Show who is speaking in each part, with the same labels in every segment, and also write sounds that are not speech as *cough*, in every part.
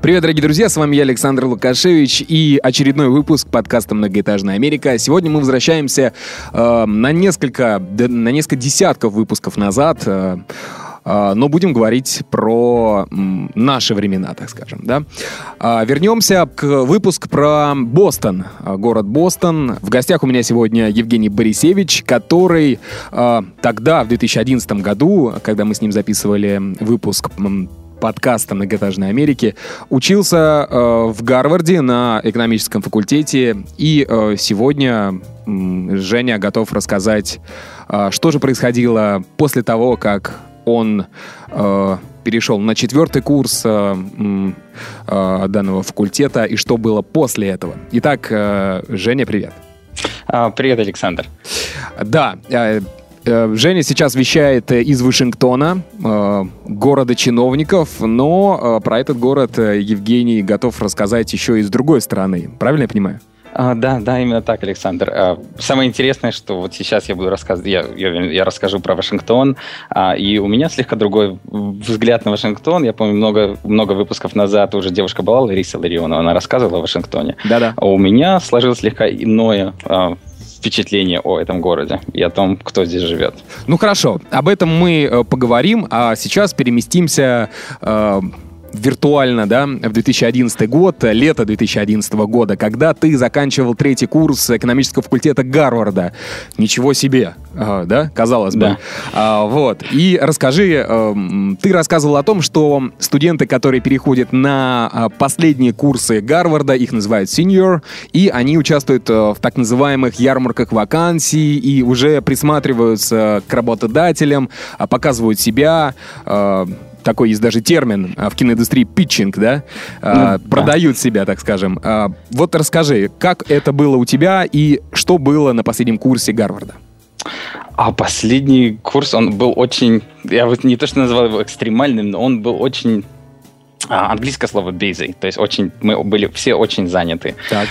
Speaker 1: Привет, дорогие друзья, с вами я, Александр Лукашевич, и очередной выпуск подкаста «Многоэтажная Америка». Сегодня мы возвращаемся э, на, несколько, на несколько десятков выпусков назад, э, э, но будем говорить про наши времена, так скажем, да. Э, вернемся к выпуску про Бостон, э, город Бостон. В гостях у меня сегодня Евгений Борисевич, который э, тогда, в 2011 году, когда мы с ним записывали выпуск подкаста «Многоэтажной Америки», учился э, в Гарварде на экономическом факультете, и э, сегодня э, Женя готов рассказать, э, что же происходило после того, как он э, перешел на четвертый курс э, э, данного факультета, и что было после этого. Итак, э, Женя, привет.
Speaker 2: А, привет, Александр.
Speaker 1: Да, э, Женя сейчас вещает э, из Вашингтона, э, города чиновников, но про этот город Евгений готов рассказать еще и с другой стороны. Правильно я понимаю?
Speaker 2: А, да, да, именно так, Александр. А, самое интересное, что вот сейчас я буду рассказывать, я, я, я расскажу про Вашингтон, а, и у меня слегка другой взгляд на Вашингтон. Я помню, много, много выпусков назад уже девушка была, Лариса Ларионова, она рассказывала о Вашингтоне. Да-да. А у меня сложилось слегка иное а, впечатление о этом городе и о том, кто здесь живет.
Speaker 1: Ну хорошо, об этом мы э, поговорим, а сейчас переместимся э, виртуально, да, в 2011 год, лето 2011 года, когда ты заканчивал третий курс экономического факультета Гарварда. Ничего себе, а, да, казалось бы. Да. А, вот. И расскажи, а, ты рассказывал о том, что студенты, которые переходят на а, последние курсы Гарварда, их называют senior, и они участвуют а, в так называемых ярмарках вакансий и уже присматриваются к работодателям, а, показывают себя, а, такой есть даже термин а, в киноиндустрии питчинг, да, а, ну, продают да. себя, так скажем. А, вот расскажи, как это было у тебя и что было на последнем курсе Гарварда?
Speaker 2: А последний курс, он был очень, я вот не то что назвал его экстремальным, но он был очень английское слово busy, то есть очень, мы были все очень заняты. Так.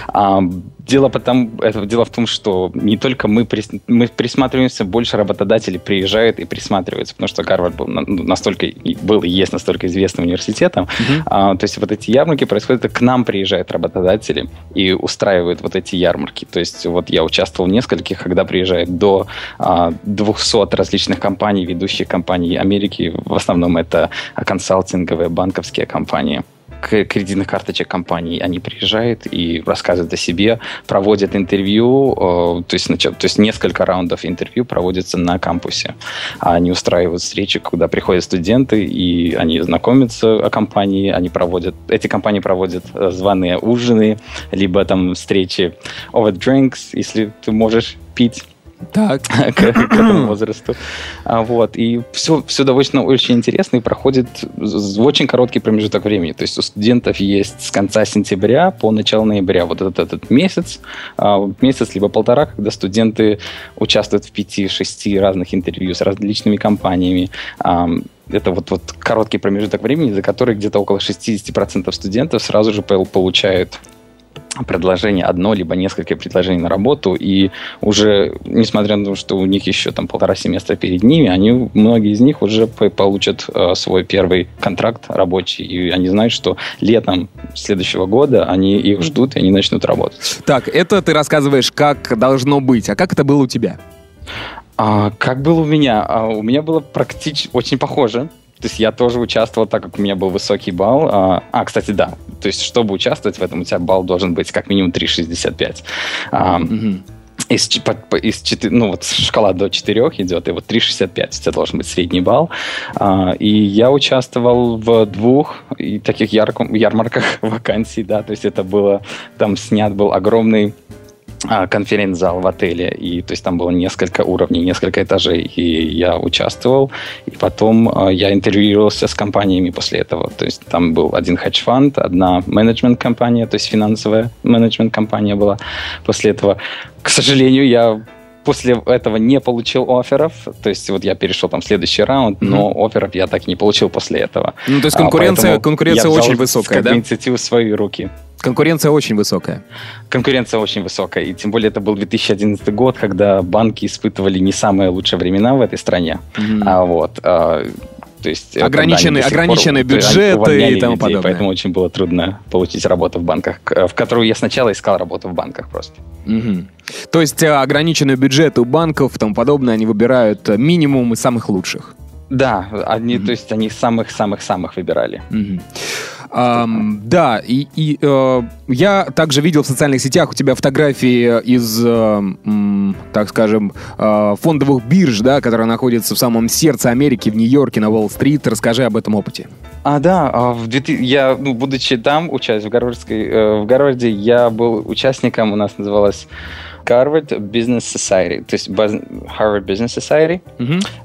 Speaker 2: Дело, потом, это, дело в том, что не только мы, прис, мы присматриваемся, больше работодателей приезжают и присматриваются, потому что Гарвард был настолько, был и есть настолько известным университетом. Uh-huh. А, то есть вот эти ярмарки происходят, к нам приезжают работодатели и устраивают вот эти ярмарки. То есть вот я участвовал в нескольких, когда приезжает до а, 200 различных компаний, ведущих компаний Америки, в основном это консалтинговые, банковские компании кредитных карточек компаний. Они приезжают и рассказывают о себе, проводят интервью, э, то есть, то есть несколько раундов интервью проводятся на кампусе. Они устраивают встречи, куда приходят студенты, и они знакомятся о компании, они проводят, эти компании проводят э, званые ужины, либо там встречи over drinks, если ты можешь пить так. к, *laughs* к этому возрасту. А, вот. И все, все довольно очень интересно и проходит в очень короткий промежуток времени. То есть у студентов есть с конца сентября по начало ноября вот этот, этот месяц, а, месяц либо полтора, когда студенты участвуют в пяти-шести разных интервью с различными компаниями. А, это вот, вот короткий промежуток времени, за который где-то около 60% студентов сразу же получают предложение одно, либо несколько предложений на работу, и уже, несмотря на то, что у них еще там полтора семестра перед ними, они, многие из них уже получат э, свой первый контракт рабочий, и они знают, что летом следующего года они их ждут, и они начнут работать.
Speaker 1: Так, это ты рассказываешь, как должно быть, а как это было у тебя?
Speaker 2: А, как было у меня? А, у меня было практически очень похоже. То есть я тоже участвовал, так как у меня был высокий балл. А, а, кстати, да. То есть, чтобы участвовать в этом, у тебя балл должен быть как минимум 3,65. А, mm-hmm. Из, из 4, ну вот шкала до 4 идет, и вот 3,65 у тебя должен быть средний балл. А, и я участвовал в двух таких ярком, ярмарках *laughs* вакансий, да, то есть это было, там снят был огромный конференц-зал в отеле, и то есть там было несколько уровней, несколько этажей, и я участвовал, и потом э, я интервьюировался с компаниями после этого, то есть там был один хедж-фанд, одна менеджмент-компания, то есть финансовая менеджмент-компания была. После этого, к сожалению, я после этого не получил офферов, то есть вот я перешел там в следующий раунд, mm-hmm. но офферов я так и не получил после этого.
Speaker 1: Ну, то есть конкуренция, а, конкуренция очень высокая, да?
Speaker 2: инициативу в свои руки.
Speaker 1: Конкуренция очень высокая.
Speaker 2: Конкуренция очень высокая. И тем более это был 2011 год, когда банки испытывали не самые лучшие времена в этой стране. Mm-hmm. А, вот. А,
Speaker 1: то есть ограниченные, ограниченные пор, бюджеты и тому людей, подобное.
Speaker 2: Поэтому очень было трудно получить работу в банках, в которую я сначала искал работу в банках просто.
Speaker 1: Угу. То есть э, ограниченные бюджеты у банков и тому подобное, они выбирают э, минимум из самых лучших.
Speaker 2: Да, они, mm-hmm. то есть они самых-самых-самых выбирали.
Speaker 1: Mm-hmm. Um, да, и, и uh, я также видел в социальных сетях у тебя фотографии из, uh, так скажем, uh, фондовых бирж, да, которые находятся в самом сердце Америки, в Нью-Йорке, на Уолл-стрит. Расскажи об этом опыте.
Speaker 2: А, да, а в 2000, я, ну, будучи там, учась в, Гарвардской, э, в Гарварде, я был участником, у нас называлось Harvard Business Society, то есть Harvard Business Society.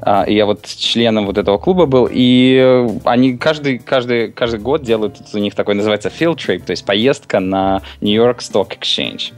Speaker 2: А, и я вот членом вот этого клуба был, и они каждый, каждый, каждый год делают, у них такой называется field trip, то есть поездка на New York Stock Exchange.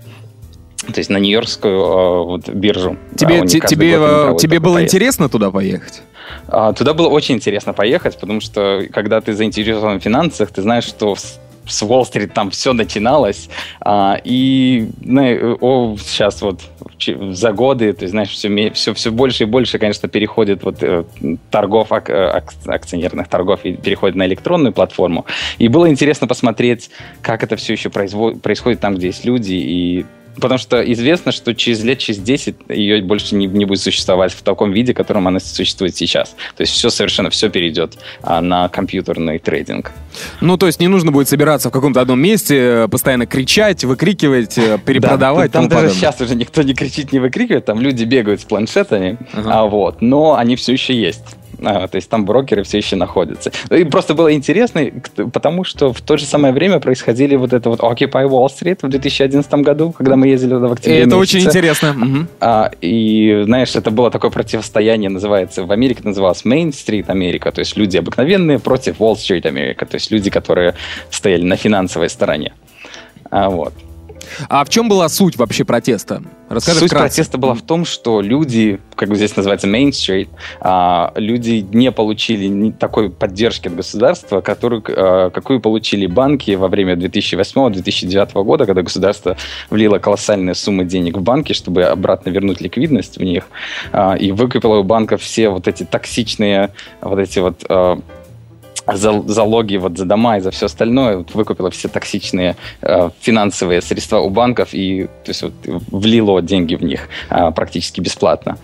Speaker 2: То есть на Нью-Йоркскую э, вот, биржу.
Speaker 1: Тебе, да, тебе, э, тебе было поездку. интересно туда поехать?
Speaker 2: А, туда было очень интересно поехать, потому что когда ты заинтересован в финансах, ты знаешь, что с Уолл-стрит там все начиналось, а, и ну, о, сейчас вот за годы, то есть, знаешь, все, все, все больше и больше, конечно, переходит вот э, торгов, э, ак, акционерных торгов и переходит на электронную платформу. И было интересно посмотреть, как это все еще производит, происходит там, где есть люди, и Потому что известно, что через лет, через 10 ее больше не, не будет существовать в таком виде, в котором она существует сейчас. То есть все совершенно все перейдет а, на компьютерный трейдинг.
Speaker 1: Ну, то есть не нужно будет собираться в каком-то одном месте, э, постоянно кричать, выкрикивать, э, перепродавать.
Speaker 2: Да, там даже подобное. сейчас уже никто не кричит, не выкрикивает, там люди бегают с планшетами, ага. а, вот, но они все еще есть. А, то есть там брокеры все еще находятся. И просто было интересно, потому что в то же самое время происходили вот это вот Occupy Wall Street в 2011 году, когда мы ездили туда в октябре.
Speaker 1: Это месяце. очень интересно.
Speaker 2: А, и, знаешь, это было такое противостояние, называется, в Америке называлось Main Street Америка, то есть люди обыкновенные против Wall Street Америка, то есть люди, которые стояли на финансовой стороне. А, вот.
Speaker 1: А в чем была суть вообще протеста?
Speaker 2: Расскажи Суть вкратце. протеста была в том, что люди, как здесь называется Main Street, а, люди не получили такой поддержки от государства, которую, а, какую получили банки во время 2008-2009 года, когда государство влило колоссальные суммы денег в банки, чтобы обратно вернуть ликвидность в них, а, и выкупило у банков все вот эти токсичные, вот эти вот за, залоги вот за дома и за все остальное, вот, выкупила все токсичные э, финансовые средства у банков и то есть, вот, влило деньги в них э, практически бесплатно.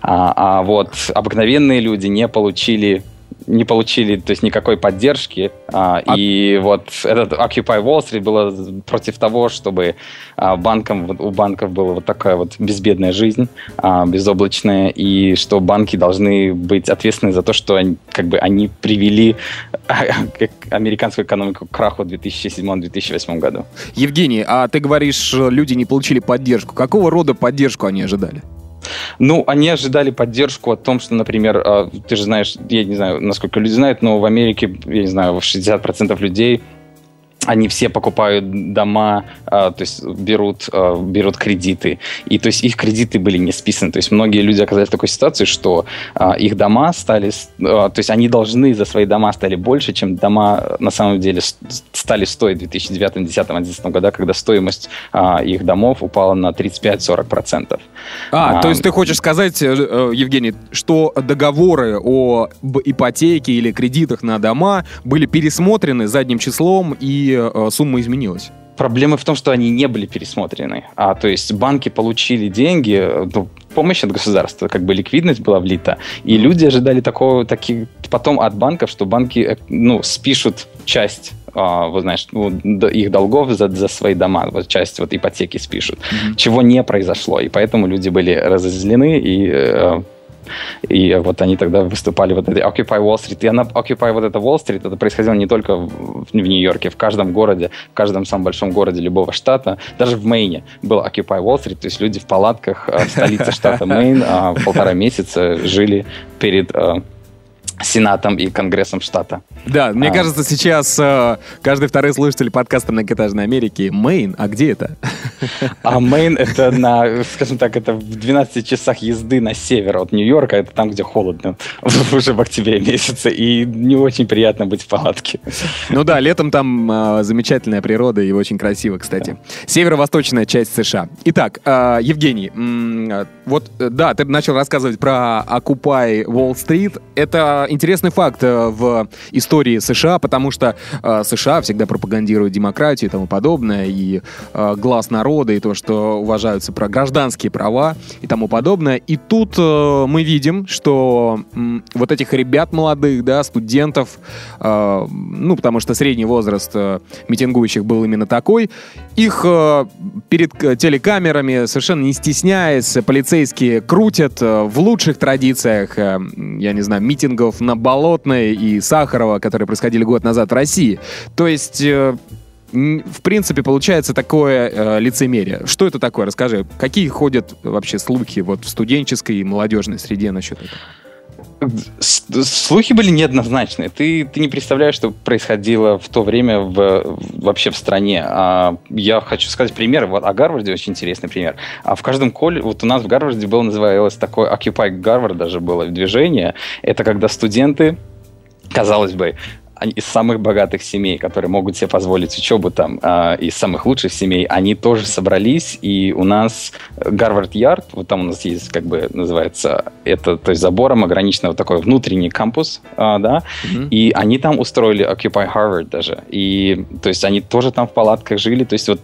Speaker 2: А, а вот обыкновенные люди не получили не получили, то есть никакой поддержки. А, а... И вот этот Occupy Wall Street было против того, чтобы а, банкам, у банков была вот такая вот безбедная жизнь, а, безоблачная, и что банки должны быть ответственны за то, что они, как бы они привели американскую экономику к краху в 2007-2008 году.
Speaker 1: Евгений, а ты говоришь, люди не получили поддержку. Какого рода поддержку они ожидали?
Speaker 2: Ну, они ожидали поддержку о том, что, например, а, ты же знаешь, я не знаю, насколько люди знают, но в Америке, я не знаю, 60% людей они все покупают дома, а, то есть берут, а, берут кредиты. И то есть их кредиты были не списаны. То есть многие люди оказались в такой ситуации, что а, их дома стали, то есть они должны за свои дома стали больше, чем дома на самом деле стали стоить в 2009, 2010, 2011 году, когда стоимость их домов упала на 35-40%.
Speaker 1: А, а, то есть ты хочешь сказать, э, э, Евгений, что договоры о ипотеке или кредитах на дома были пересмотрены задним числом и э, сумма изменилась?
Speaker 2: Проблема в том, что они не были пересмотрены. А, то есть банки получили деньги, э, ну, помощь от государства, как бы ликвидность была влита, и люди ожидали такого, таки, потом от банков, что банки э, ну, спишут часть а, вот знаешь, ну, их долгов за, за свои дома, вот часть вот ипотеки спишут, mm-hmm. чего не произошло, и поэтому люди были разозлены и э, и вот они тогда выступали вот этой Occupy Wall Street. И она Occupy вот это Wall Street, это происходило не только в, в Нью-Йорке, в каждом городе, в каждом самом большом городе любого штата, даже в Мэйне был Occupy Wall Street, то есть люди в палатках в столице штата Мэйн полтора месяца жили перед Сенатом и Конгрессом штата.
Speaker 1: Да, мне а. кажется, сейчас э, каждый второй слушатель подкаста «Многоэтажной Америки» Мэйн, а где это?
Speaker 2: А Мэйн это на, скажем так, это в 12 часах езды на север от Нью-Йорка, это там, где холодно *laughs* уже в октябре месяце, и не очень приятно быть в палатке.
Speaker 1: Ну да, летом там э, замечательная природа и очень красиво, кстати. Да. Северо-восточная часть США. Итак, э, Евгений, э, вот, э, да, ты начал рассказывать про Occupy Wall Street. Это интересный факт э, в истории США, потому что э, США всегда пропагандируют демократию и тому подобное, и э, глаз народа, и то, что уважаются про гражданские права и тому подобное. И тут мы видим, что вот этих ребят молодых, да, студентов, ну, потому что средний возраст митингующих был именно такой, их перед телекамерами, совершенно не стесняясь, полицейские крутят в лучших традициях, я не знаю, митингов на Болотной и Сахарова, которые происходили год назад в России. То есть э, в принципе, получается такое э, лицемерие. Что это такое? Расскажи, какие ходят вообще слухи вот в студенческой и молодежной среде насчет этого?
Speaker 2: Слухи были неоднозначные. Ты, ты не представляешь, что происходило в то время в, вообще в стране. А, я хочу сказать пример. Вот о Гарварде очень интересный пример. А в каждом колледже, вот у нас в Гарварде было называлось такое Occupy Гарвард даже было движение. Это когда студенты казалось бы, из самых богатых семей, которые могут себе позволить учебу там, э, из самых лучших семей, они тоже собрались, и у нас Гарвард Ярд, вот там у нас есть, как бы называется, это, то есть забором ограниченный вот такой внутренний кампус, э, да, mm-hmm. и они там устроили Occupy Harvard даже, и, то есть они тоже там в палатках жили, то есть вот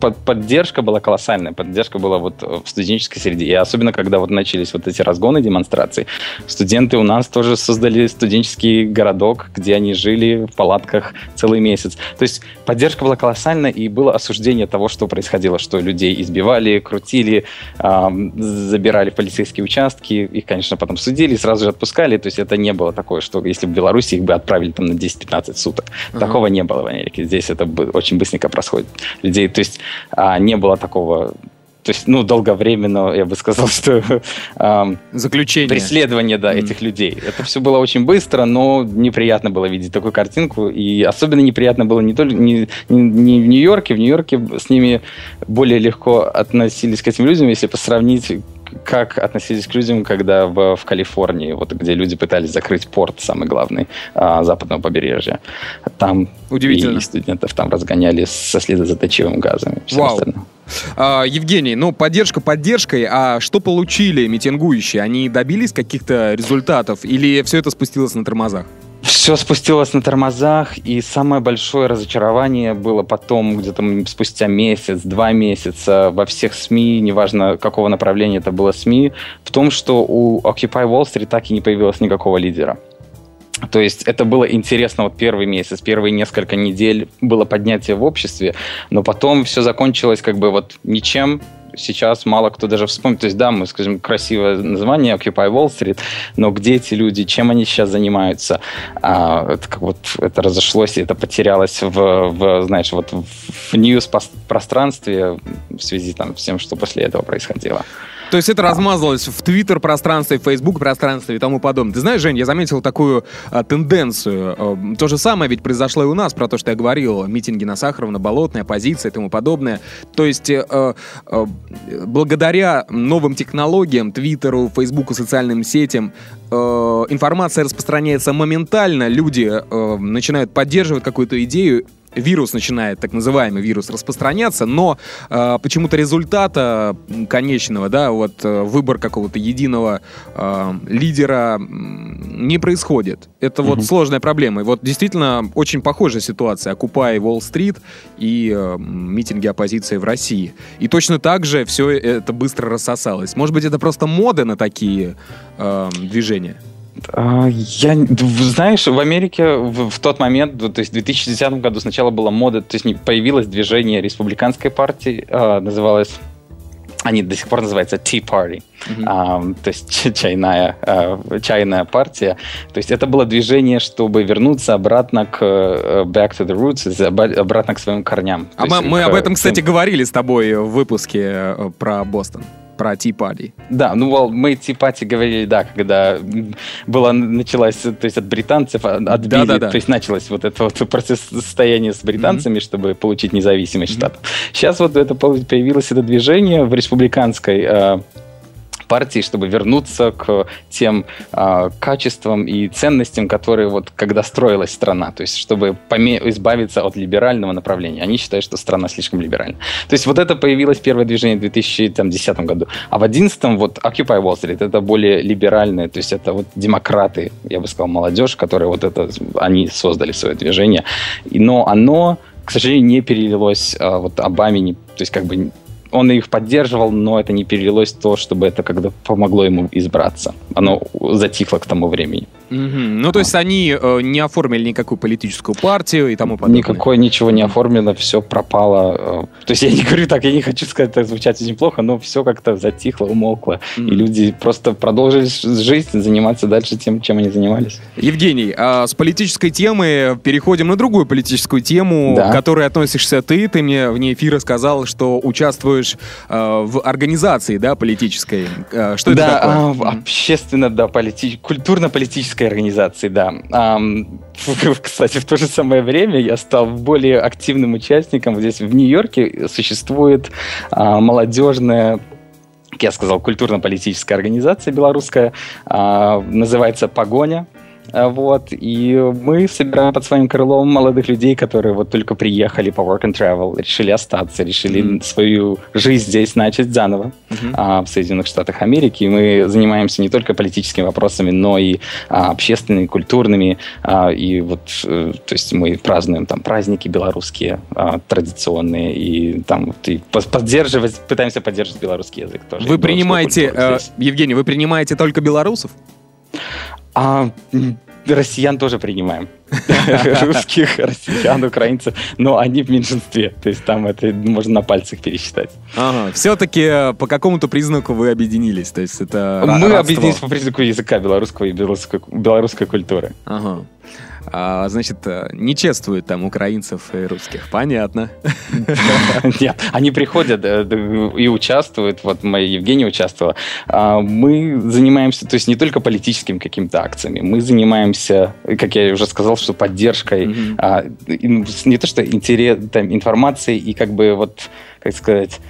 Speaker 2: под, поддержка была колоссальная, поддержка была вот в студенческой среде. И особенно, когда вот начались вот эти разгоны демонстраций, студенты у нас тоже создали студенческий городок, где они жили в палатках целый месяц. То есть поддержка была колоссальная, и было осуждение того, что происходило, что людей избивали, крутили, эм, забирали в полицейские участки, их, конечно, потом судили, сразу же отпускали. То есть это не было такое, что если в Беларуси их бы отправили там на 10-15 суток. Uh-huh. Такого не было в Америке. Здесь это очень быстренько происходит. Людей, то есть а, не было такого то есть, ну, долговременного, я бы сказал, *laughs* что...
Speaker 1: Эм, Заключение.
Speaker 2: Преследование, да, mm. этих людей. Это все было очень быстро, но неприятно было видеть такую картинку. И особенно неприятно было не только не, не, не в Нью-Йорке. В Нью-Йорке с ними более легко относились к этим людям, если посравнить как относились к людям, когда в, в Калифорнии, вот где люди пытались закрыть порт, самый главный, а, западного побережья. Там Удивительно. и студентов там разгоняли со следозаточивым газом.
Speaker 1: Вау. А, Евгений, ну, поддержка поддержкой, а что получили митингующие? Они добились каких-то результатов или все это спустилось на тормозах?
Speaker 2: Все спустилось на тормозах, и самое большое разочарование было потом, где-то спустя месяц, два месяца, во всех СМИ, неважно какого направления это было СМИ, в том, что у Occupy Wall Street так и не появилось никакого лидера. То есть это было интересно вот первый месяц, первые несколько недель было поднятие в обществе, но потом все закончилось как бы вот ничем, сейчас мало кто даже вспомнит. То есть, да, мы скажем красивое название Occupy Wall Street, но где эти люди, чем они сейчас занимаются? А, это как вот это разошлось, и это потерялось в, в знаешь, вот в ньюс-пространстве в связи там с тем, что после этого происходило.
Speaker 1: То есть это размазалось в Твиттер пространстве, в Фейсбук пространстве и тому подобное. Ты знаешь, Жень, я заметил такую а, тенденцию. А, то же самое ведь произошло и у нас, про то, что я говорил, митинги на Сахарова, на Болотной, оппозиция и тому подобное. То есть а, а, благодаря новым технологиям, Твиттеру, Фейсбуку, социальным сетям, э, информация распространяется моментально, люди э, начинают поддерживать какую-то идею, вирус начинает, так называемый вирус, распространяться, но э, почему-то результата конечного, да, вот э, выбор какого-то единого э, лидера не происходит. Это mm-hmm. вот сложная проблема. И вот действительно очень похожая ситуация. Окупай Уолл-стрит и э, митинги оппозиции в России. И точно так же все это быстро рассосалось. Может быть, это просто мода на такие э, движения?
Speaker 2: А, я, знаешь, в Америке в, в тот момент, то есть в 2010 году сначала была мода, то есть появилось движение республиканской партии, э, называлось они до сих пор называются Tea Party, mm-hmm. а, то есть *laughs* чайная, а, чайная партия. То есть это было движение, чтобы вернуться обратно к uh, back to the roots, обратно к своим корням.
Speaker 1: А мы, мы об этом, кстати, говорили с тобой в выпуске про Бостон про Tea Party.
Speaker 2: Да, ну мы Tea Party говорили, да, когда была, началась, то есть от британцев отбили, да, да, да. то есть началось вот это вот процесс состояния с британцами, mm-hmm. чтобы получить независимость mm-hmm. штата. Сейчас вот это появилось это движение в республиканской э, партии, чтобы вернуться к тем э, качествам и ценностям, которые вот когда строилась страна, то есть чтобы избавиться от либерального направления. Они считают, что страна слишком либеральна. То есть вот это появилось первое движение в 2010 году. А в 2011 вот Occupy Wall Street это более либеральное, то есть это вот демократы, я бы сказал, молодежь, которые вот это, они создали свое движение. Но оно к сожалению, не перелилось а, вот Обаме, не, то есть как бы он их поддерживал, но это не перелилось в то, чтобы это когда помогло ему избраться. Оно затихло к тому времени.
Speaker 1: Угу. Ну, то есть они э, не оформили никакую политическую партию и тому подобное?
Speaker 2: Никакой ничего не оформлено, все пропало. Э, то есть я не говорю так, я не хочу сказать, это звучать очень плохо, но все как-то затихло, умолкло. Mm. И люди просто продолжили жить, заниматься дальше тем, чем они занимались.
Speaker 1: Евгений, а с политической темы переходим на другую политическую тему, да. к которой относишься ты. Ты мне вне эфира сказал, что участвуешь э, в организации да, политической. Э, что
Speaker 2: да,
Speaker 1: это такое?
Speaker 2: А, общественно, да, полити... культурно-политической организации, да. *laughs* Кстати, в то же самое время я стал более активным участником. Здесь в Нью-Йорке существует а, молодежная как я сказал, культурно-политическая организация белорусская, а, называется «Погоня». А, вот, и мы собираем под своим крылом молодых людей, которые вот только приехали по work and travel, решили остаться, решили mm-hmm. свою жизнь здесь начать заново mm-hmm. а, в Соединенных Штатах Америки. И мы занимаемся не только политическими вопросами, но и а, общественными, культурными. А, и вот, а, то есть мы празднуем там праздники белорусские а, традиционные, и там вот, и поддерживать, пытаемся поддерживать белорусский язык тоже.
Speaker 1: Вы принимаете, э, Евгений, вы принимаете только белорусов?
Speaker 2: А россиян тоже принимаем. *laughs* Русских, россиян, украинцев. Но они в меньшинстве. То есть там это можно на пальцах пересчитать.
Speaker 1: Ага. Все-таки э, по какому-то признаку вы объединились? То есть это
Speaker 2: Мы объединились по признаку языка белорусского и белорусской, белорусской культуры.
Speaker 1: Ага. А, значит, э, не чествуют там украинцев и русских. Понятно.
Speaker 2: Нет, они приходят э, и участвуют. Вот моя Евгения участвовала. А, мы занимаемся, то есть не только политическими какими-то акциями, мы занимаемся, как я уже сказал, что поддержкой, а, не то что интерес, там, информацией и как бы вот, как сказать,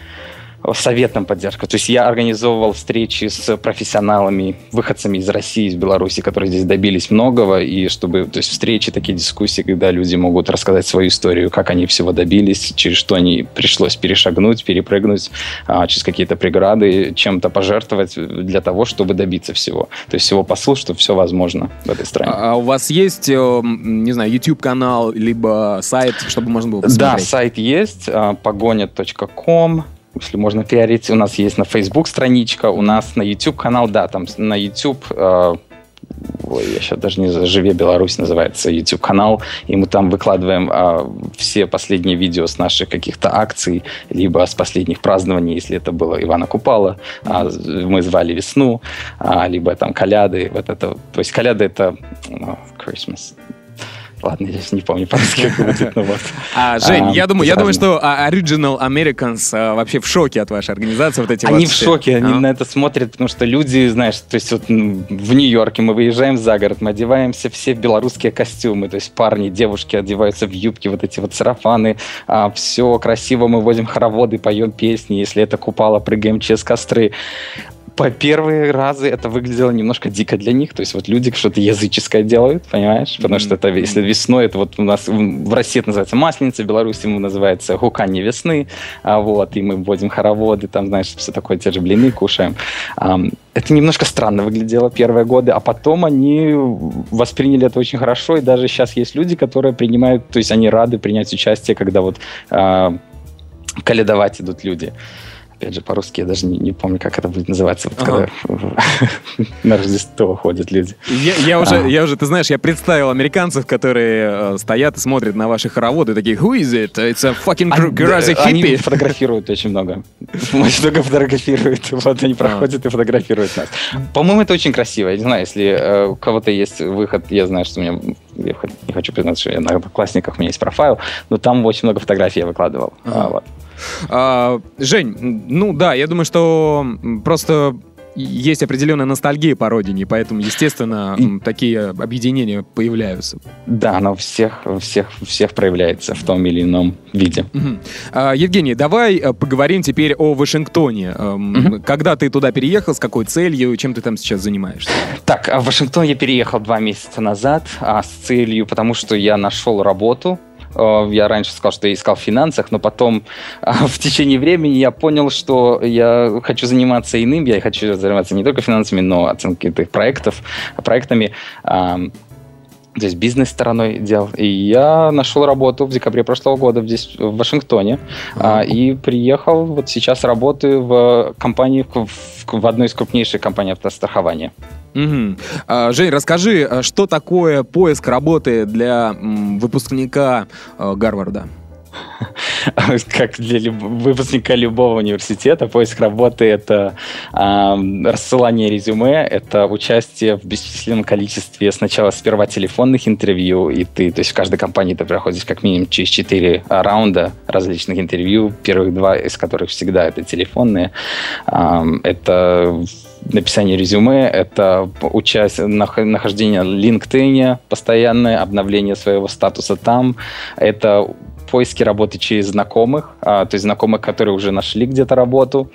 Speaker 2: советом поддержка. То есть я организовывал встречи с профессионалами, выходцами из России, из Беларуси, которые здесь добились многого, и чтобы, то есть встречи, такие дискуссии, когда люди могут рассказать свою историю, как они всего добились, через что они пришлось перешагнуть, перепрыгнуть, а, через какие-то преграды, чем-то пожертвовать для того, чтобы добиться всего. То есть всего посыл, что все возможно в этой стране.
Speaker 1: А у вас есть, э, не знаю, YouTube-канал, либо сайт, чтобы можно было
Speaker 2: посмотреть? Да, сайт есть, а, погоня.ком, если можно пиарить, у нас есть на Facebook страничка, у нас на YouTube канал, да, там на YouTube э, ой, я сейчас даже не «Живе Беларусь» называется YouTube канал, и мы там выкладываем а, все последние видео с наших каких-то акций, либо с последних празднований, если это было Ивана Купала, а, мы звали весну, а, либо там коляды, вот это, то есть коляды это ну, Christmas, Ладно, я не помню по-русски, как будет, но вот. *laughs*
Speaker 1: А, Жень, а, я думаю, я думаю, что а, Original Americans а, вообще в шоке от вашей организации, вот эти
Speaker 2: Они вот в шоке, они а? на это смотрят, потому что люди, знаешь, то есть вот в Нью-Йорке мы выезжаем за город, мы одеваемся все в белорусские костюмы, то есть парни, девушки одеваются в юбки, вот эти вот сарафаны, а, все красиво, мы возим хороводы, поем песни, если это купало, прыгаем через костры по первые разы это выглядело немножко дико для них. То есть вот люди что-то языческое делают, понимаешь? Потому mm-hmm. что это, если весной, это вот у нас в России это называется масленица, в Беларуси ему называется гуканье весны, а вот, и мы вводим хороводы, там, знаешь, все такое, те же блины кушаем. Это немножко странно выглядело первые годы, а потом они восприняли это очень хорошо, и даже сейчас есть люди, которые принимают, то есть они рады принять участие, когда вот э, каледовать идут люди опять же, по-русски я даже не, не помню, как это будет называться, вот, ага. когда *laughs* на Рождество ходят люди.
Speaker 1: Я, я, уже, а. я уже, ты знаешь, я представил американцев, которые э, стоят и смотрят на ваши хороводы, такие, who is it? It's a fucking а, crazy hippie.
Speaker 2: Они *laughs* фотографируют очень много. Очень много фотографируют. Вот они а. проходят и фотографируют нас. По-моему, это очень красиво. Я не знаю, если э, у кого-то есть выход, я знаю, что у меня, я не хочу признаться, что я на одноклассниках, у меня есть профайл, но там очень много фотографий я выкладывал.
Speaker 1: Ага. Вот. А, Жень, ну да, я думаю, что просто есть определенная ностальгия по родине, поэтому, естественно, и... такие объединения появляются.
Speaker 2: Да, оно всех, всех, всех проявляется в том или ином виде.
Speaker 1: Угу. Евгений, давай э, поговорим теперь о Вашингтоне. Угу. Когда ты туда переехал, с какой целью, чем ты там сейчас занимаешься?
Speaker 2: Так, в Вашингтон я переехал два месяца назад а, с целью, потому что я нашел работу я раньше сказал, что я искал в финансах, но потом а, в течение времени я понял, что я хочу заниматься иным. Я хочу заниматься не только финансами, но оценкой этих проектов, проектами то есть бизнес-стороной дел. И я нашел работу в декабре прошлого года здесь, в Вашингтоне, а, и приехал, вот сейчас работаю в компании, в, в одной из крупнейших компаний автострахования.
Speaker 1: Угу. Жень, расскажи, а что такое поиск работы для выпускника а, Гарварда? *laughs*
Speaker 2: как для выпускника любого университета, поиск работы — это э, рассылание резюме, это участие в бесчисленном количестве сначала сперва телефонных интервью, и ты, то есть в каждой компании ты проходишь как минимум через четыре раунда различных интервью, первых два из которых всегда это телефонные. Э, это написание резюме, это участие, нахождение в LinkedIn, постоянное обновление своего статуса там, это поиске работы через знакомых, а, то есть знакомых, которые уже нашли где-то работу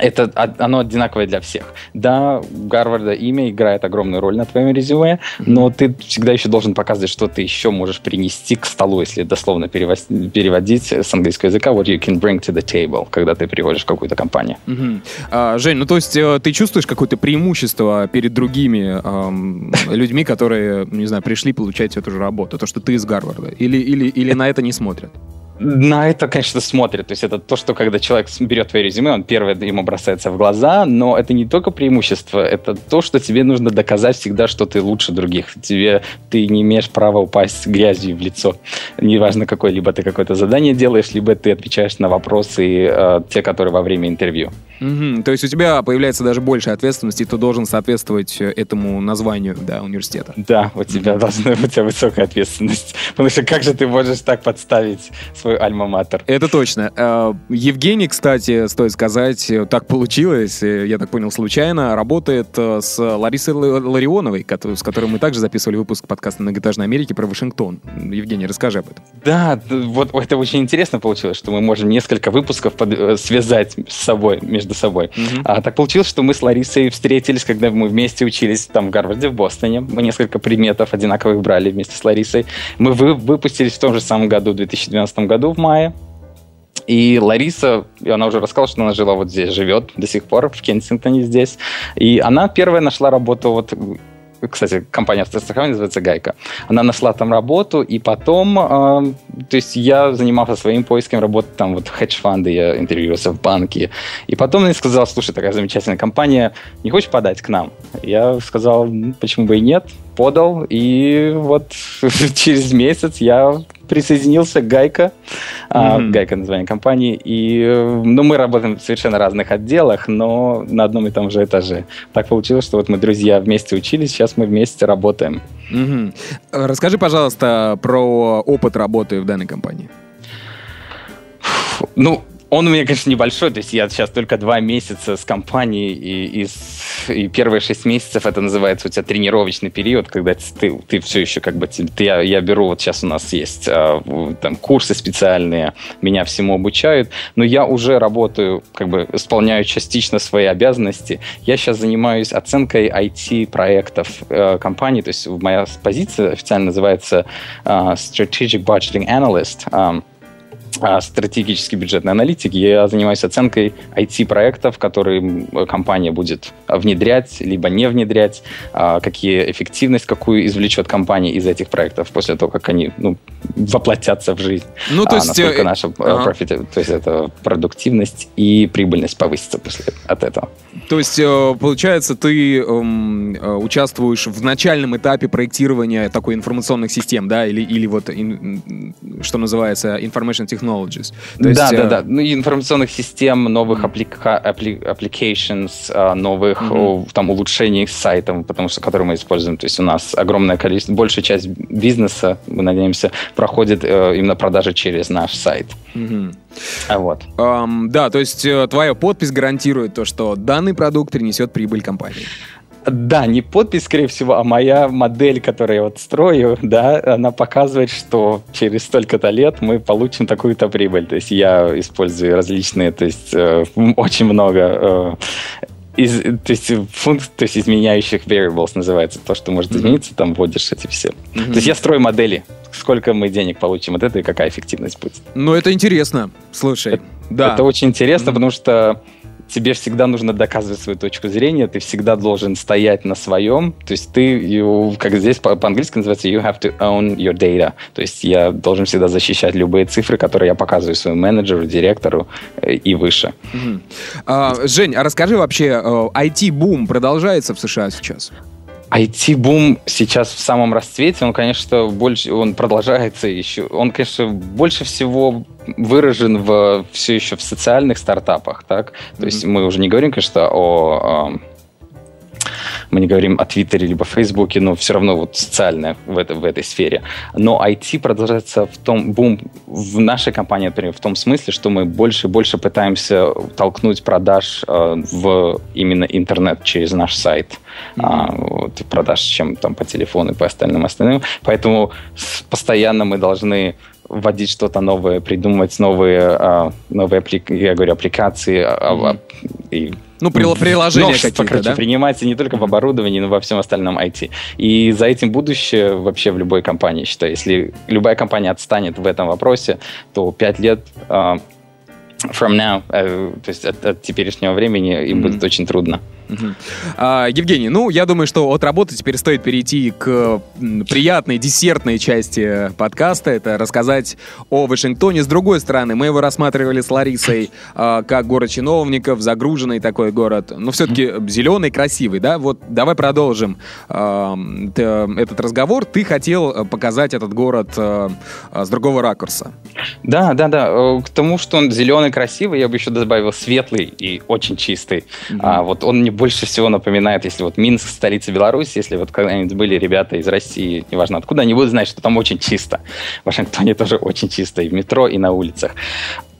Speaker 2: это оно одинаковое для всех. Да, Гарварда имя играет огромную роль на твоем резюме, но ты всегда еще должен показывать, что ты еще можешь принести к столу, если дословно переводить с английского языка, what you can bring to the table, когда ты приходишь в какую-то компанию.
Speaker 1: Угу. А, Жень, ну то есть э, ты чувствуешь какое-то преимущество перед другими эм, людьми, которые, не знаю, пришли получать эту же работу, то, что ты из Гарварда, или, или, или на это не смотрят?
Speaker 2: На это, конечно, смотрят. То есть это то, что когда человек берет твое резюме, он первое ему бросается в глаза, но это не только преимущество, это то, что тебе нужно доказать всегда, что ты лучше других. Тебе ты не имеешь права упасть грязью в лицо. Неважно какое, либо ты какое-то задание делаешь, либо ты отвечаешь на вопросы, э, те, которые во время интервью.
Speaker 1: Угу. То есть у тебя появляется даже больше ответственности, и ты должен соответствовать э, этому названию да, университета.
Speaker 2: Да, у тебя должна быть высокая ответственность. *laughs* Потому что как же ты можешь так подставить свой альма-матер?
Speaker 1: Это точно. Э, Евгений, кстати, стоит сказать, э, так получилось, я так понял, случайно, работает с Ларисой Ларионовой, с которой мы также записывали выпуск подкаста «Многоэтажной Америки» про Вашингтон. Евгений, расскажи об этом.
Speaker 2: Да, вот это очень интересно получилось, что мы можем несколько выпусков под, связать с собой между собой. Mm-hmm. А так получилось, что мы с Ларисой встретились, когда мы вместе учились там в Гарварде, в Бостоне. Мы несколько предметов одинаковых брали вместе с Ларисой. Мы вы, выпустились в том же самом году, в 2012 году, в мае. И Лариса, и она уже рассказала, что она жила вот здесь, живет до сих пор, в Кенсингтоне здесь. И она первая нашла работу вот кстати, компания автострахования называется «Гайка». Она нашла там работу, и потом, э, то есть я занимался своим поиском работы, там вот хедж-фанды, я интервьюировался в банке. И потом мне сказал, слушай, такая замечательная компания, не хочешь подать к нам? Я сказал, ну, почему бы и нет, подал, и вот *laughs* через месяц я присоединился Гайка, mm-hmm. Гайка название компании, и ну, мы работаем в совершенно разных отделах, но на одном и том же этаже. Так получилось, что вот мы друзья вместе учились, сейчас мы вместе работаем.
Speaker 1: Mm-hmm. Расскажи, пожалуйста, про опыт работы в данной компании.
Speaker 2: Ну, он у меня, конечно, небольшой, то есть я сейчас только два месяца с компанией, и, и, и первые шесть месяцев это называется у тебя тренировочный период, когда ты, ты все еще как бы, ты, я, я беру, вот сейчас у нас есть а, там курсы специальные, меня всему обучают, но я уже работаю, как бы исполняю частично свои обязанности. Я сейчас занимаюсь оценкой IT-проектов э, компании, то есть моя позиция официально называется э, Strategic Budgeting Analyst, э, стратегический бюджетный аналитик. Я занимаюсь оценкой IT-проектов, которые компания будет внедрять, либо не внедрять, а, какие эффективность, какую извлечет компания из этих проектов после того, как они ну, воплотятся в жизнь. Ну, то а, есть... Насколько э, наша э, ага. profit, то есть это продуктивность и прибыльность повысится после от этого.
Speaker 1: То есть, э, получается, ты эм, участвуешь в начальном этапе проектирования такой информационных систем, да, или, или вот, что называется, information technology technologies.
Speaker 2: То да, есть, да, э... да. Ну, информационных систем, новых applications, а, новых mm-hmm. там улучшений сайтов, потому что которые мы используем. То есть у нас огромное количество, большая часть бизнеса, мы надеемся, проходит э, именно продажи через наш сайт. Mm-hmm. А вот.
Speaker 1: Um, да, то есть э, твоя подпись гарантирует то, что данный продукт принесет прибыль компании.
Speaker 2: Да, не подпись, скорее всего, а моя модель, которую я вот строю, да, она показывает, что через столько-то лет мы получим такую-то прибыль. То есть я использую различные, то есть э, очень много э, из, то есть функций, то есть изменяющих variables называется, то, что может измениться, mm-hmm. там вводишь эти все. Mm-hmm. То есть я строю модели, сколько мы денег получим от этого и какая эффективность будет.
Speaker 1: Ну, это интересно, слушай. Это,
Speaker 2: да. Это очень интересно, mm-hmm. потому что тебе всегда нужно доказывать свою точку зрения, ты всегда должен стоять на своем, то есть ты, you, как здесь по- по-английски называется, you have to own your data, то есть я должен всегда защищать любые цифры, которые я показываю своему менеджеру, директору э, и выше.
Speaker 1: Угу. А, Жень, а расскажи вообще, IT-бум э, продолжается в США сейчас?
Speaker 2: IT-бум сейчас в самом расцвете, он, конечно, больше, он продолжается еще, он, конечно, больше всего выражен в, все еще в социальных стартапах, так? То mm-hmm. есть мы уже не говорим, конечно, о, о мы не говорим о Твиттере либо Фейсбуке, но все равно вот социальное в, это, в этой сфере. Но IT продолжается в том, бум в нашей компании, например, в том смысле, что мы больше и больше пытаемся толкнуть продаж э, в именно интернет через наш сайт. Mm-hmm. А, вот, продаж, чем там по телефону и по остальным остальным. Поэтому постоянно мы должны вводить что-то новое, придумывать новые, а, новые я говорю, аппликации mm-hmm. и
Speaker 1: ну, приложения какие-то, короче, да?
Speaker 2: принимать не только в оборудовании, но во всем остальном IT. И за этим будущее вообще в любой компании, считаю. Если любая компания отстанет в этом вопросе, то пять лет uh, from now, uh, то есть от, от теперешнего времени им mm-hmm. будет очень трудно.
Speaker 1: Угу. А, Евгений, ну, я думаю, что от работы теперь стоит перейти к приятной десертной части подкаста. Это рассказать о Вашингтоне. С другой стороны, мы его рассматривали с Ларисой а, как город чиновников, загруженный такой город, но все-таки зеленый, красивый, да? Вот давай продолжим а, этот разговор. Ты хотел показать этот город а, с другого ракурса.
Speaker 2: Да, да, да. Э, к тому, что он зеленый, красивый, я бы еще добавил светлый и очень чистый. Угу. А, вот он не больше всего напоминает, если вот Минск, столица Беларуси, если вот когда-нибудь были ребята из России, неважно откуда, они будут знать, что там очень чисто. В Вашингтоне тоже очень чисто и в метро, и на улицах.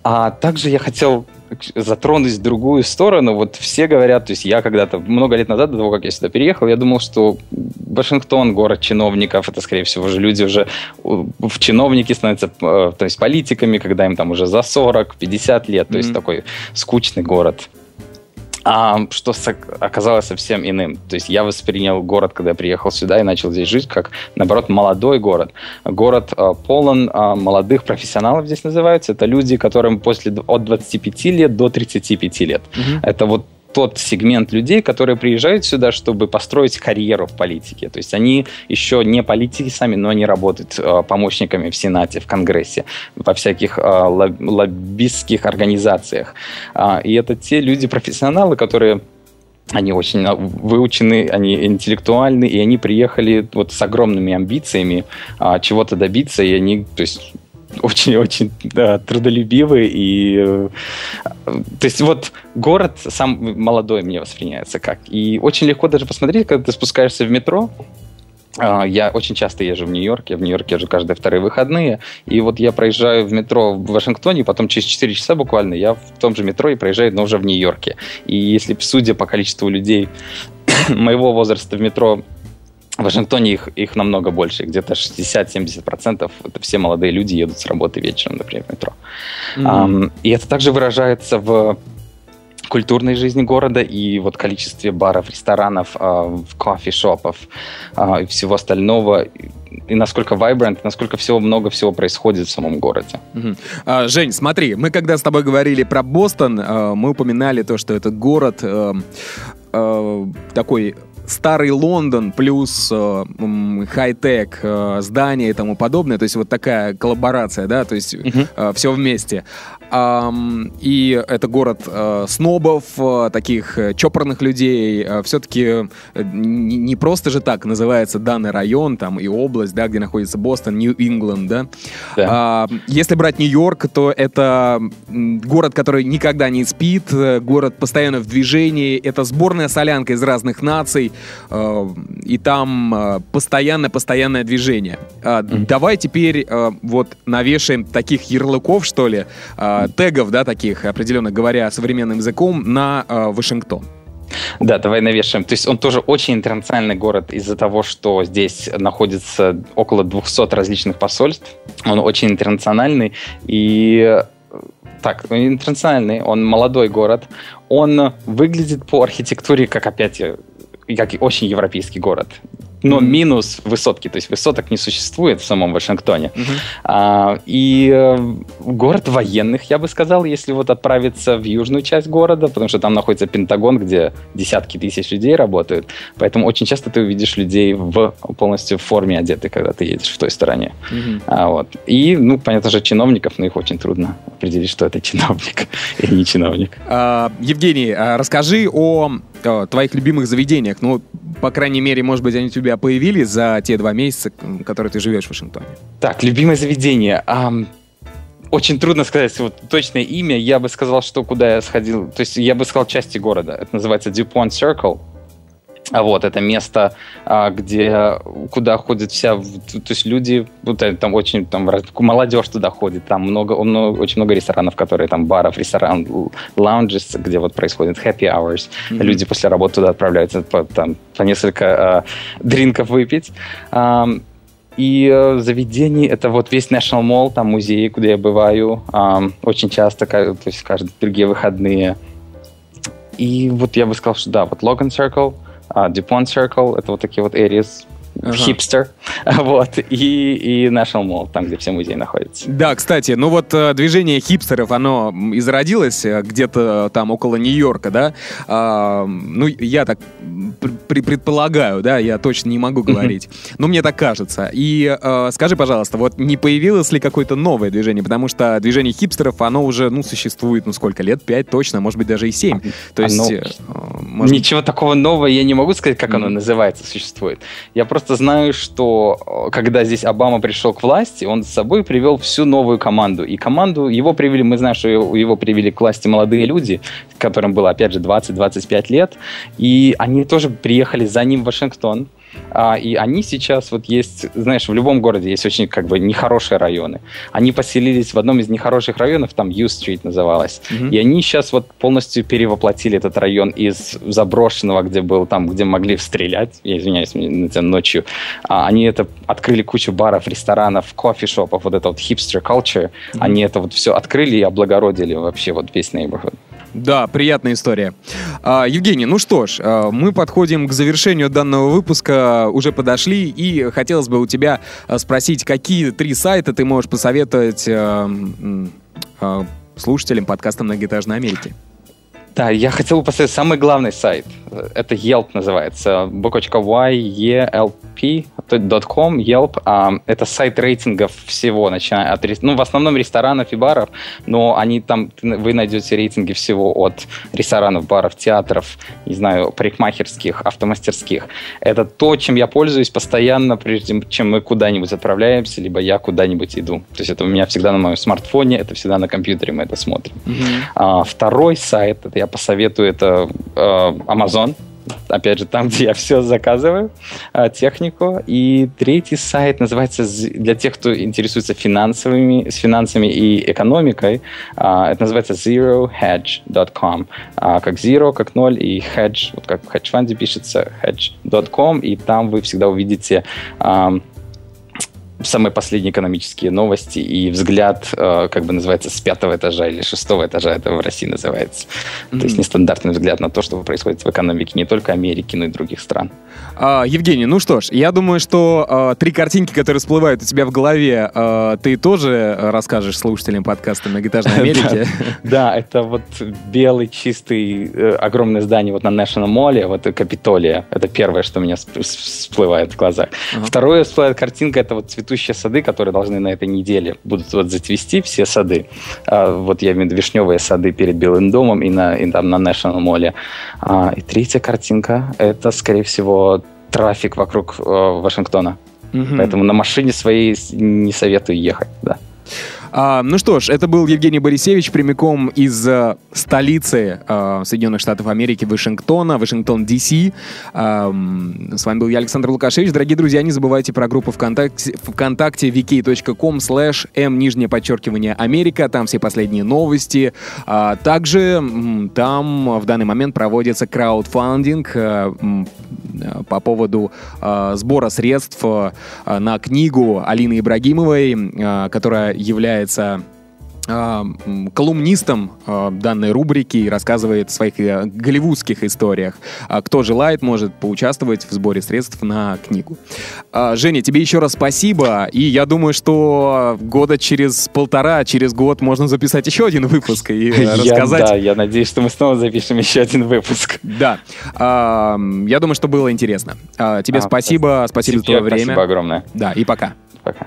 Speaker 2: А также я хотел затронуть другую сторону. Вот все говорят, то есть я когда-то, много лет назад, до того, как я сюда переехал, я думал, что Вашингтон, город чиновников, это, скорее всего, уже люди уже в чиновники становятся, э, то есть политиками, когда им там уже за 40-50 лет, то mm-hmm. есть такой скучный город а, что оказалось совсем иным. То есть я воспринял город, когда я приехал сюда и начал здесь жить, как, наоборот, молодой город. Город а, полон а, молодых профессионалов здесь называются. Это люди, которым после от 25 лет до 35 лет. Угу. Это вот тот сегмент людей, которые приезжают сюда, чтобы построить карьеру в политике. То есть они еще не политики сами, но они работают э, помощниками в Сенате, в Конгрессе, во всяких э, лоб, лоббистских организациях. Э, и это те люди-профессионалы, которые они очень выучены, они интеллектуальны, и они приехали вот с огромными амбициями а, чего-то добиться, и они, то есть очень-очень да, трудолюбивый и э, то есть вот город сам молодой мне воспринимается как и очень легко даже посмотреть, когда ты спускаешься в метро. А, я очень часто езжу в Нью-Йорк, я в Нью-Йорке езжу каждые вторые выходные, и вот я проезжаю в метро в Вашингтоне, потом через 4 часа буквально я в том же метро и проезжаю, но уже в Нью-Йорке. И если, судя по количеству людей *coughs* моего возраста в метро в Вашингтоне их, их намного больше, где-то 60-70% это все молодые люди едут с работы вечером, например, в метро. Mm-hmm. Um, и это также выражается в культурной жизни города и вот количестве баров, ресторанов, uh, кофе-шопов uh, и всего остального и насколько vibrant, насколько всего много всего происходит в самом городе.
Speaker 1: Угу. А, Жень, смотри, мы когда с тобой говорили про Бостон, мы упоминали то, что это город такой старый Лондон плюс э, хай-тек, э, здания и тому подобное, то есть вот такая коллаборация, да, то есть uh-huh. э, все вместе. Um, и это город э, снобов, э, таких э, чопорных людей. Э, все-таки э, не, не просто же так называется данный район там и область, да, где находится Бостон, Нью-Ингланд, да. да. Uh, если брать Нью-Йорк, то это город, который никогда не спит, э, город постоянно в движении. Это сборная солянка из разных наций, и там постоянно-постоянное движение. Mm-hmm. Давай теперь вот навешаем таких ярлыков, что ли, тегов, да, таких, определенно говоря современным языком, на Вашингтон.
Speaker 2: Да, давай навешаем. То есть он тоже очень интернациональный город из-за того, что здесь находится около 200 различных посольств. Он очень интернациональный и так, интернациональный, он молодой город. Он выглядит по архитектуре как опять очень европейский город но минус высотки, то есть высоток не существует в самом Вашингтоне. Mm-hmm. А, и э, город военных, я бы сказал, если вот отправиться в южную часть города, потому что там находится Пентагон, где десятки тысяч людей работают, поэтому очень часто ты увидишь людей в полностью в форме одеты, когда ты едешь в той стороне. Mm-hmm. А, вот. И, ну, понятно же, чиновников, но их очень трудно определить, что это чиновник *laughs* или не чиновник.
Speaker 1: А, Евгений, а расскажи о твоих любимых заведениях. Ну, по крайней мере, может быть, они у тебя появились за те два месяца, которые ты живешь в Вашингтоне?
Speaker 2: Так, любимое заведение. Um, очень трудно сказать вот точное имя. Я бы сказал, что куда я сходил. То есть я бы сказал части города. Это называется DuPont Circle. А вот это место, а, где куда ходят вся, то есть люди, вот там очень там молодежь туда ходит, там много, много очень много ресторанов, которые там баров, ресторан, лаунжес, где вот происходит happy hours, mm-hmm. люди после работы туда отправляются по, там по несколько э, дринков выпить. Um, и э, заведений это вот весь National Mall, там музеи, куда я бываю, um, очень часто, то есть каждые другие выходные. И вот я бы сказал, что да, вот Logan Circle, uh, DuPont Circle, это вот такие вот areas, ага. хипстер, *laughs* вот, и, и National Mall, там, где все музеи находятся.
Speaker 1: Да, кстати, ну вот э, движение хипстеров, оно изродилось э, где-то там около Нью-Йорка, да? А, ну, я так предполагаю, да, я точно не могу говорить, но мне так кажется. И э, скажи, пожалуйста, вот не появилось ли какое-то новое движение? Потому что движение хипстеров, оно уже, ну, существует, ну, сколько лет? Пять точно, может быть, даже и семь. То есть...
Speaker 2: Э, может... Ничего такого нового я не могу сказать, как оно называется, существует. Я просто знаю, что э, когда здесь Обама пришел к власти, он с собой привел всю новую команду. И команду его привели, мы знаем, что его, его привели к власти молодые люди, которым было, опять же, 20-25 лет. И они тоже приехали за ним в Вашингтон. А, и они сейчас вот есть, знаешь, в любом городе есть очень как бы нехорошие районы. Они поселились в одном из нехороших районов, там U-Street называлось. Mm-hmm. И они сейчас вот полностью перевоплотили этот район из заброшенного, где был там, где могли стрелять, я извиняюсь, ночью. А, они это открыли кучу баров, ресторанов, кофешопов, вот это вот hipster culture. Mm-hmm. Они это вот все открыли и облагородили вообще вот весь neighborhood.
Speaker 1: Да, приятная история. А, Евгений, ну что ж, а, мы подходим к завершению данного выпуска, уже подошли, и хотелось бы у тебя а, спросить, какие три сайта ты можешь посоветовать слушателям подкаста «Многоэтажной Америки»?
Speaker 2: Да, я хотел бы поставить самый главный сайт. Это Yelp называется. буквочка Y, E, L, P.com, Yelp. Um, это сайт рейтингов всего, начиная от, ну, в основном ресторанов и баров, но они там, вы найдете рейтинги всего от ресторанов, баров, театров, не знаю, парикмахерских, автомастерских. Это то, чем я пользуюсь постоянно, прежде чем мы куда-нибудь отправляемся, либо я куда-нибудь иду. То есть это у меня всегда на моем смартфоне, это всегда на компьютере мы это смотрим. Mm-hmm. А, второй сайт, это я посоветую, это э, Amazon. Опять же, там, где я все заказываю, э, технику. И третий сайт называется, для тех, кто интересуется финансовыми, с финансами и экономикой, э, это называется zerohedge.com. Э, как zero, как ноль, и hedge, вот как в hedge-фанде пишется, hedge.com, и там вы всегда увидите самые последние экономические новости и взгляд, э, как бы называется, с пятого этажа или шестого этажа, это в России называется. Mm-hmm. То есть нестандартный взгляд на то, что происходит в экономике не только Америки, но и других стран.
Speaker 1: А, Евгений, ну что ж, я думаю, что а, три картинки, которые всплывают у тебя в голове, а, ты тоже расскажешь слушателям подкаста «Многоэтажной *laughs* Америки».
Speaker 2: Да, это вот белый, чистый, э, огромное здание вот на National Mall, вот Капитолия. Это первое, что у меня всплывает в глазах. Второе всплывает картинка, это вот цветущие сады, которые должны на этой неделе будут вот зацвести все сады. Вот я имею в виду вишневые сады перед Белым домом и, на, и там на National Mall. И третья картинка, это, скорее всего, трафик вокруг э, Вашингтона. Угу. Поэтому на машине своей не советую ехать, да.
Speaker 1: А, ну что ж, это был Евгений Борисевич прямиком из а, столицы а, Соединенных Штатов Америки, Вашингтона, Вашингтон, Д.С. А, с вами был я, Александр Лукашевич. Дорогие друзья, не забывайте про группу ВКонтакте, ВКонтакте vk.com slash m, нижнее подчеркивание, Америка. Там все последние новости. А, также там в данный момент проводится краудфандинг а, по поводу а, сбора средств а, на книгу Алины Ибрагимовой, которая является колумнистом а, данной рубрики и рассказывает о своих э, голливудских историях. А кто желает, может поучаствовать в сборе средств на книгу. Женя, тебе еще раз спасибо. И я думаю, что года через полтора, через год можно записать еще один выпуск и рассказать. *laughs*
Speaker 2: Я, да, я надеюсь, что мы снова запишем еще один выпуск.
Speaker 1: Да. Я думаю, что было интересно. Тебе а, спасибо. Спасибо за твое время.
Speaker 2: Спасибо огромное.
Speaker 1: Да, и пока.
Speaker 2: Пока.